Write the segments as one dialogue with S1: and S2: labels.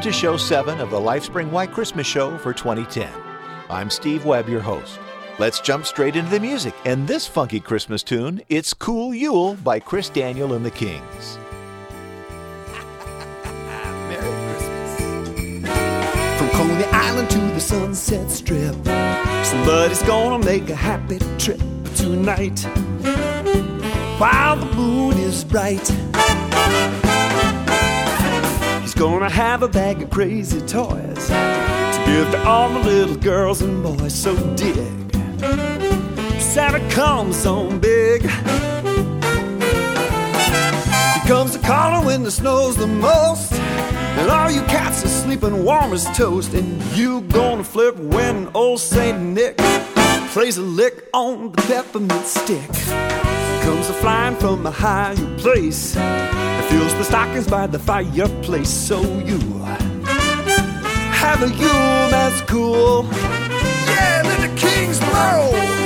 S1: Welcome to Show 7 of the Lifespring Why Christmas Show for 2010. I'm Steve Webb, your host. Let's jump straight into the music and this funky Christmas tune. It's Cool Yule by Chris Daniel and the Kings.
S2: Merry Christmas. From Coney Island to the Sunset Strip, somebody's gonna make a happy trip tonight while the moon is bright. Gonna have a bag of crazy toys to give to all the little girls and boys. So dig. Santa comes on big. He comes a calling when the snow's the most. And all you cats are sleeping warm as toast. And you gonna flip when old Saint Nick plays a lick on the peppermint stick. Comes a flying from a higher place. The stockings by the fireplace. So you have a Yule that's cool. Yeah, let the kings blow.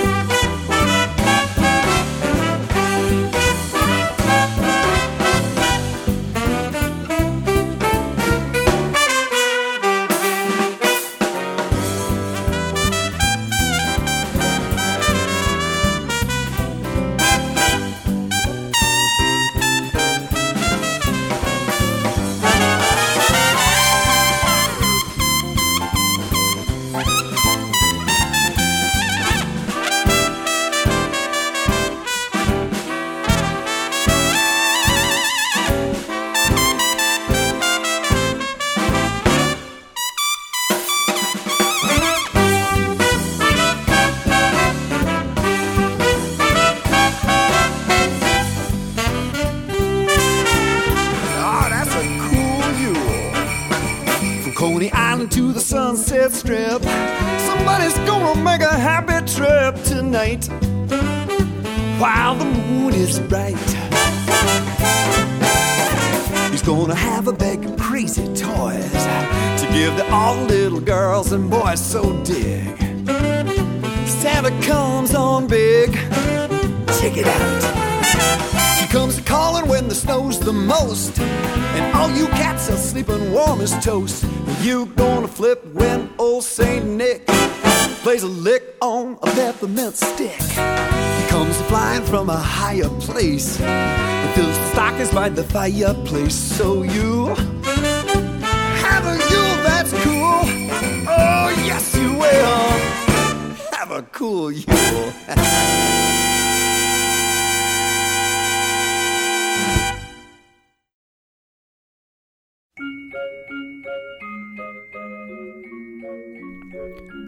S2: Sunset Strip, somebody's gonna make a happy trip tonight while the moon is bright. He's gonna have a bag of crazy toys to give to all little girls and boys. So dig. Santa comes on big. Check it out. Comes a calling when the snow's the most. And all you cats are sleeping warm as toast. You gonna flip when old Saint Nick plays a lick on a peppermint stick. He comes flying from a higher place. And fills stockings by the fireplace. So you have a Yule that's cool. Oh, yes, you will. Have a cool Yule.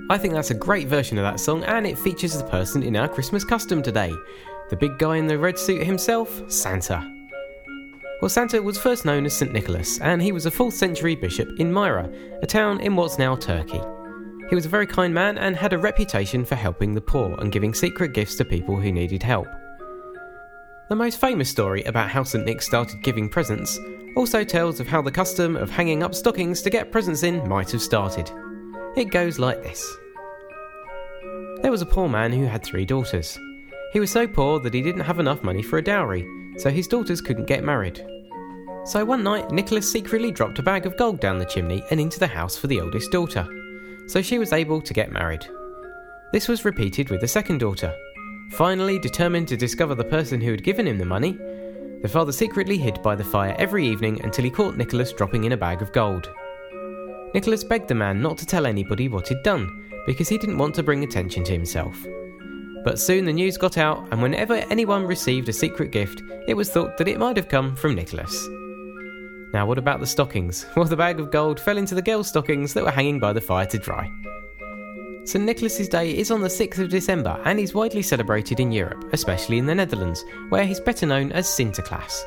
S3: I think that's a great version of that song, and it features the person in our Christmas custom today the big guy in the red suit himself, Santa. Well, Santa was first known as St. Nicholas, and he was a 4th century bishop in Myra, a town in what's now Turkey. He was a very kind man and had a reputation for helping the poor and giving secret gifts to people who needed help. The most famous story about how St. Nick started giving presents also tells of how the custom of hanging up stockings to get presents in might have started. It goes like this There was a poor man who had three daughters. He was so poor that he didn't have enough money for a dowry, so his daughters couldn't get married. So one night, Nicholas secretly dropped a bag of gold down the chimney and into the house for the oldest daughter, so she was able to get married. This was repeated with the second daughter. Finally, determined to discover the person who had given him the money, the father secretly hid by the fire every evening until he caught Nicholas dropping in a bag of gold. Nicholas begged the man not to tell anybody what he'd done, because he didn't want to bring attention to himself. But soon the news got out, and whenever anyone received a secret gift, it was thought that it might have come from Nicholas. Now, what about the stockings? Well, the bag of gold fell into the girls' stockings that were hanging by the fire to dry. St. Nicholas's Day is on the 6th of December and is widely celebrated in Europe, especially in the Netherlands, where he's better known as Sinterklaas.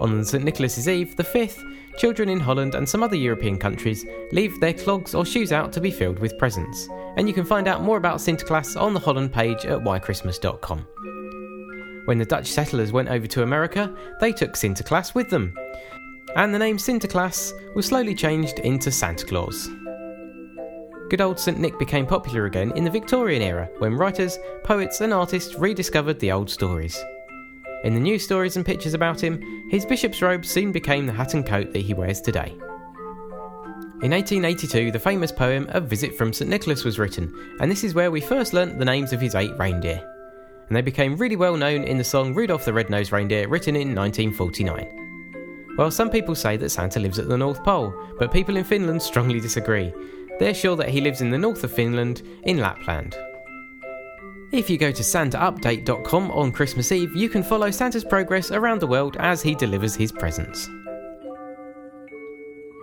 S3: On St. Nicholas's Eve, the 5th, children in Holland and some other European countries leave their clogs or shoes out to be filled with presents. And you can find out more about Sinterklaas on the Holland page at whychristmas.com. When the Dutch settlers went over to America, they took Sinterklaas with them. And the name Sinterklaas was slowly changed into Santa Claus. Good old St. Nick became popular again in the Victorian era when writers, poets, and artists rediscovered the old stories. In the news stories and pictures about him, his bishop's robe soon became the hat and coat that he wears today. In 1882, the famous poem A Visit from St. Nicholas was written, and this is where we first learnt the names of his eight reindeer. And they became really well known in the song Rudolph the Red-Nosed Reindeer, written in 1949. Well, some people say that Santa lives at the North Pole, but people in Finland strongly disagree. They're sure that he lives in the north of Finland, in Lapland. If you go to SantaUpdate.com on Christmas Eve, you can follow Santa's progress around the world as he delivers his presents.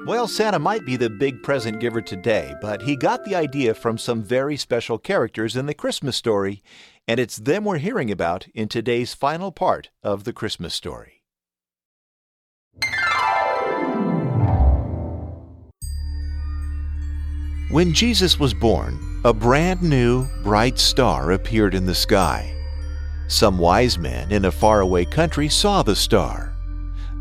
S1: Well, Santa might be the big present giver today, but he got the idea from some very special characters in the Christmas story, and it's them we're hearing about in today's final part of the Christmas story. When Jesus was born, a brand new, bright star appeared in the sky. Some wise men in a faraway country saw the star.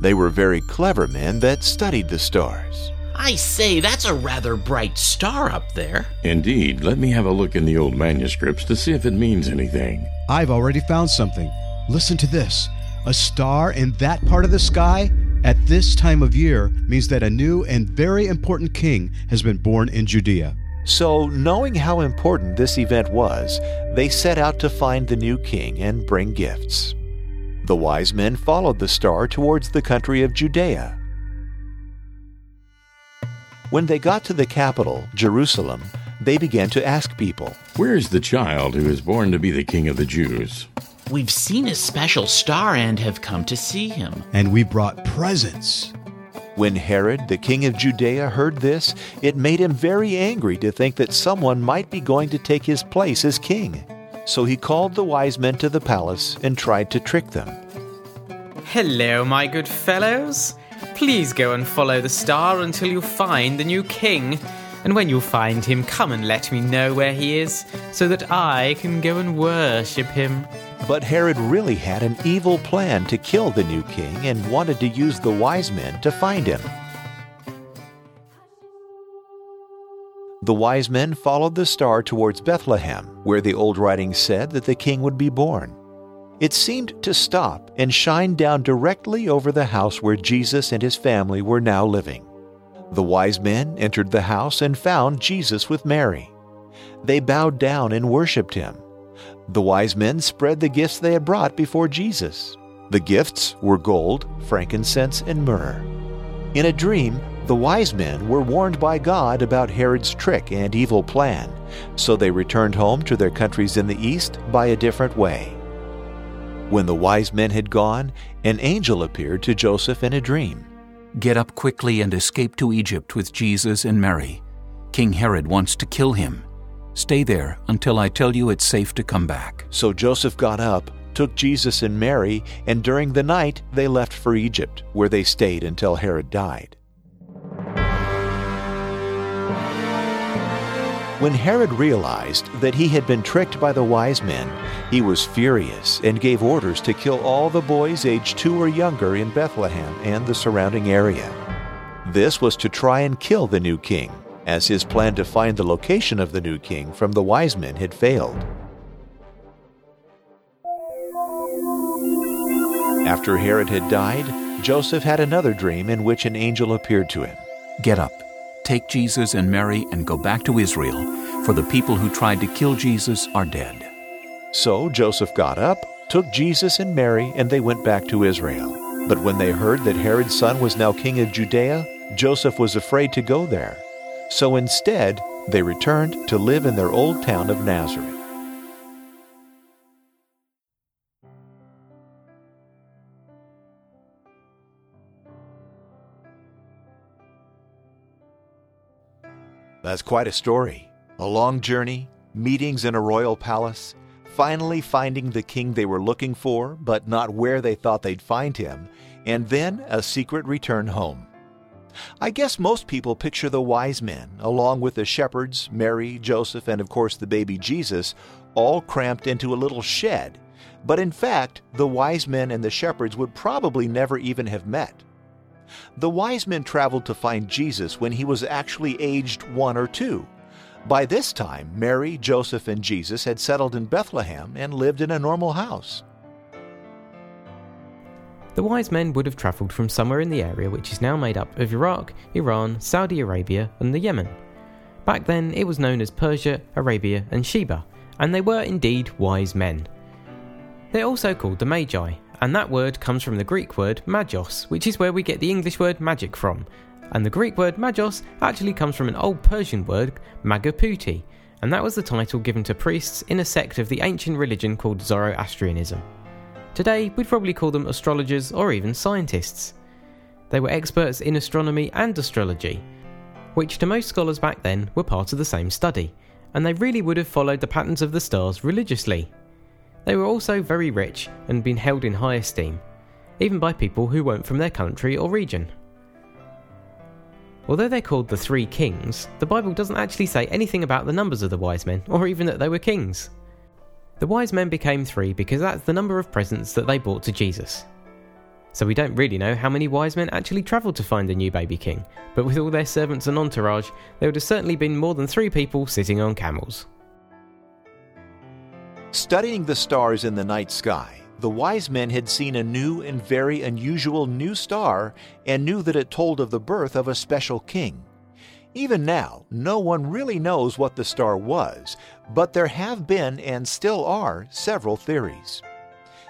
S1: They were very clever men that studied the stars.
S4: I say, that's a rather bright star up there.
S5: Indeed, let me have a look in the old manuscripts to see if it means anything.
S6: I've already found something. Listen to this. A star in that part of the sky at this time of year means that a new and very important king has been born in Judea.
S1: So, knowing how important this event was, they set out to find the new king and bring gifts. The wise men followed the star towards the country of Judea. When they got to the capital, Jerusalem, they began to ask people,
S5: Where is the child who is born to be the king of the Jews?
S4: We've seen his special star and have come to see him.
S6: And we brought presents.
S1: When Herod, the king of Judea, heard this, it made him very angry to think that someone might be going to take his place as king. So he called the wise men to the palace and tried to trick them.
S3: Hello, my good fellows. Please go and follow the star until you find the new king. And when you find him, come and let me know where he is, so that I can go and worship him.
S1: But Herod really had an evil plan to kill the new king and wanted to use the wise men to find him. The wise men followed the star towards Bethlehem, where the old writings said that the king would be born. It seemed to stop and shine down directly over the house where Jesus and his family were now living. The wise men entered the house and found Jesus with Mary. They bowed down and worshiped him. The wise men spread the gifts they had brought before Jesus. The gifts were gold, frankincense, and myrrh. In a dream, the wise men were warned by God about Herod's trick and evil plan, so they returned home to their countries in the east by a different way. When the wise men had gone, an angel appeared to Joseph in a dream.
S7: Get up quickly and escape to Egypt with Jesus and Mary. King Herod wants to kill him. Stay there until I tell you it's safe to come back.
S1: So Joseph got up, took Jesus and Mary, and during the night they left for Egypt, where they stayed until Herod died. When Herod realized that he had been tricked by the wise men, he was furious and gave orders to kill all the boys aged two or younger in Bethlehem and the surrounding area. This was to try and kill the new king, as his plan to find the location of the new king from the wise men had failed. After Herod had died, Joseph had another dream in which an angel appeared to him.
S7: Get up, take Jesus and Mary, and go back to Israel, for the people who tried to kill Jesus are dead.
S1: So Joseph got up, took Jesus and Mary, and they went back to Israel. But when they heard that Herod's son was now king of Judea, Joseph was afraid to go there. So instead, they returned to live in their old town of Nazareth. That's quite a story. A long journey, meetings in a royal palace, finally finding the king they were looking for, but not where they thought they'd find him, and then a secret return home. I guess most people picture the wise men, along with the shepherds, Mary, Joseph, and of course the baby Jesus, all cramped into a little shed. But in fact, the wise men and the shepherds would probably never even have met. The wise men traveled to find Jesus when he was actually aged one or two. By this time, Mary, Joseph, and Jesus had settled in Bethlehem and lived in a normal house.
S3: The wise men would have travelled from somewhere in the area which is now made up of Iraq, Iran, Saudi Arabia, and the Yemen. Back then, it was known as Persia, Arabia, and Sheba, and they were indeed wise men. They're also called the Magi, and that word comes from the Greek word magos, which is where we get the English word magic from. And the Greek word magos actually comes from an old Persian word, magaputi, and that was the title given to priests in a sect of the ancient religion called Zoroastrianism. Today, we'd probably call them astrologers or even scientists. They were experts in astronomy and astrology, which to most scholars back then were part of the same study, and they really would have followed the patterns of the stars religiously. They were also very rich and been held in high esteem, even by people who weren't from their country or region. Although they're called the Three Kings, the Bible doesn't actually say anything about the numbers of the wise men, or even that they were kings. The wise men became three because that's the number of presents that they brought to Jesus. So we don't really know how many wise men actually travelled to find the new baby king, but with all their servants and entourage, there would have certainly been more than three people sitting on camels.
S1: Studying the stars in the night sky, the wise men had seen a new and very unusual new star and knew that it told of the birth of a special king. Even now, no one really knows what the star was, but there have been and still are several theories.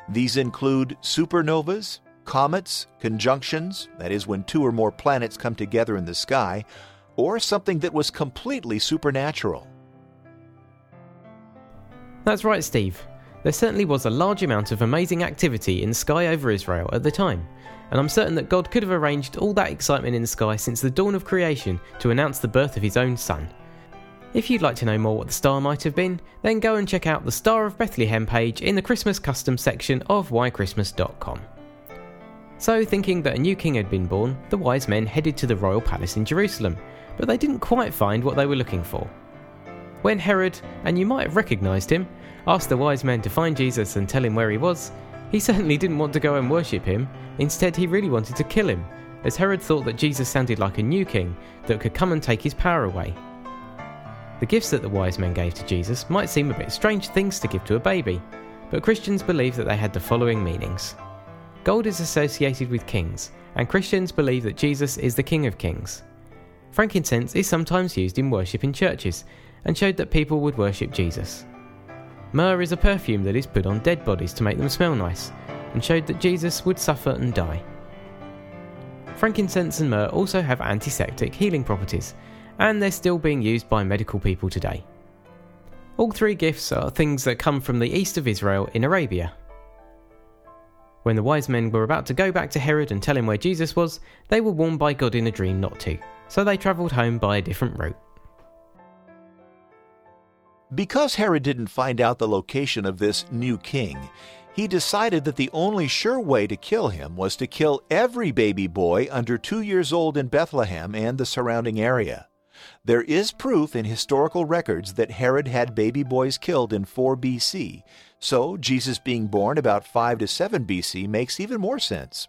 S1: These include supernovas, comets, conjunctions, that is, when two or more planets come together in the sky, or something that was completely supernatural.
S3: That's right, Steve. There certainly was a large amount of amazing activity in sky over Israel at the time, and I'm certain that God could have arranged all that excitement in the sky since the dawn of creation to announce the birth of his own son. If you'd like to know more what the star might have been, then go and check out the Star of Bethlehem page in the Christmas custom section of whychristmas.com. So, thinking that a new king had been born, the wise men headed to the royal palace in Jerusalem, but they didn't quite find what they were looking for. When Herod, and you might have recognised him, asked the wise men to find Jesus and tell him where he was, he certainly didn't want to go and worship him. Instead, he really wanted to kill him, as Herod thought that Jesus sounded like a new king that could come and take his power away. The gifts that the wise men gave to Jesus might seem a bit strange things to give to a baby, but Christians believe that they had the following meanings. Gold is associated with kings, and Christians believe that Jesus is the King of Kings. Frankincense is sometimes used in worship in churches and showed that people would worship Jesus. Myrrh is a perfume that is put on dead bodies to make them smell nice, and showed that Jesus would suffer and die. Frankincense and myrrh also have antiseptic healing properties, and they're still being used by medical people today. All three gifts are things that come from the east of Israel in Arabia. When the wise men were about to go back to Herod and tell him where Jesus was, they were warned by God in a dream not to, so they travelled home by a different route.
S1: Because Herod didn't find out the location of this new king, he decided that the only sure way to kill him was to kill every baby boy under two years old in Bethlehem and the surrounding area. There is proof in historical records that Herod had baby boys killed in 4 BC, so Jesus being born about 5 to 7 BC makes even more sense.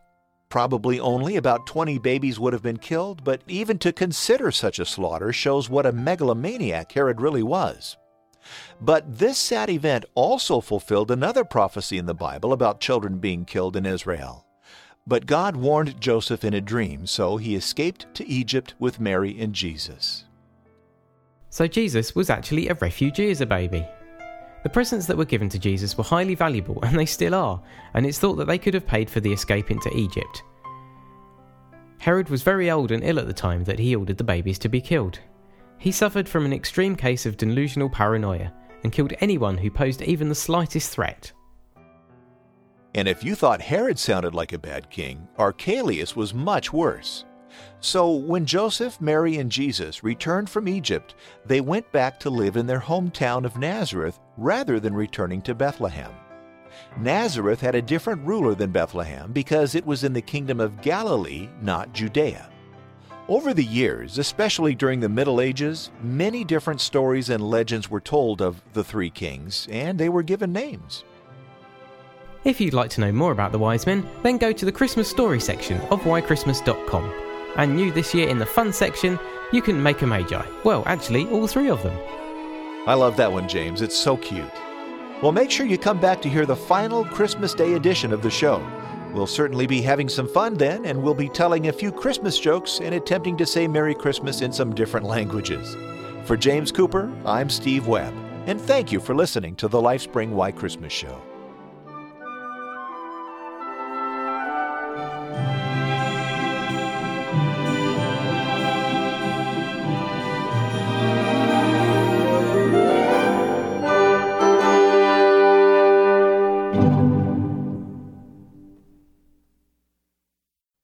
S1: Probably only about 20 babies would have been killed, but even to consider such a slaughter shows what a megalomaniac Herod really was. But this sad event also fulfilled another prophecy in the Bible about children being killed in Israel. But God warned Joseph in a dream, so he escaped to Egypt with Mary and Jesus.
S3: So Jesus was actually a refugee as a baby. The presents that were given to Jesus were highly valuable, and they still are, and it's thought that they could have paid for the escape into Egypt. Herod was very old and ill at the time that he ordered the babies to be killed. He suffered from an extreme case of delusional paranoia and killed anyone who posed even the slightest threat.
S1: And if you thought Herod sounded like a bad king, Archelaus was much worse. So when Joseph, Mary, and Jesus returned from Egypt, they went back to live in their hometown of Nazareth rather than returning to Bethlehem. Nazareth had a different ruler than Bethlehem because it was in the kingdom of Galilee, not Judea. Over the years, especially during the Middle Ages, many different stories and legends were told of the three kings, and they were given names.
S3: If you'd like to know more about the wise men, then go to the Christmas story section of whychristmas.com. And new this year in the fun section, you can make a magi. Well, actually, all three of them.
S1: I love that one, James. It's so cute. Well, make sure you come back to hear the final Christmas Day edition of the show. We'll certainly be having some fun then, and we'll be telling a few Christmas jokes and attempting to say Merry Christmas in some different languages. For James Cooper, I'm Steve Webb, and thank you for listening to the Lifespring Why Christmas Show.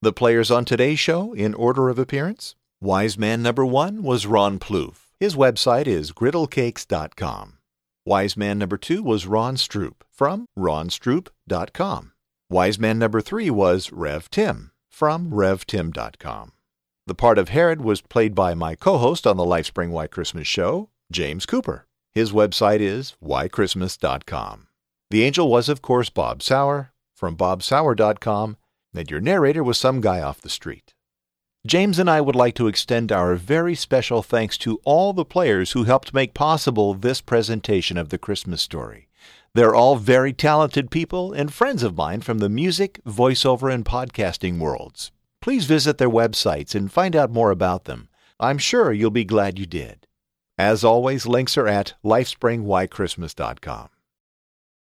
S1: The players on today's show, in order of appearance Wise Man number one was Ron Ploof. His website is griddlecakes.com. Wise Man number two was Ron Stroope from ronstroope.com. Wise Man number three was Rev Tim from revtim.com. The part of Herod was played by my co host on the Lifespring Why Christmas show, James Cooper. His website is whychristmas.com. The angel was, of course, Bob Souer from bobsouer.com that your narrator was some guy off the street. James and I would like to extend our very special thanks to all the players who helped make possible this presentation of the Christmas story. They're all very talented people and friends of mine from the music, voiceover, and podcasting worlds. Please visit their websites and find out more about them. I'm sure you'll be glad you did. As always, links are at lifespringwhychristmas.com.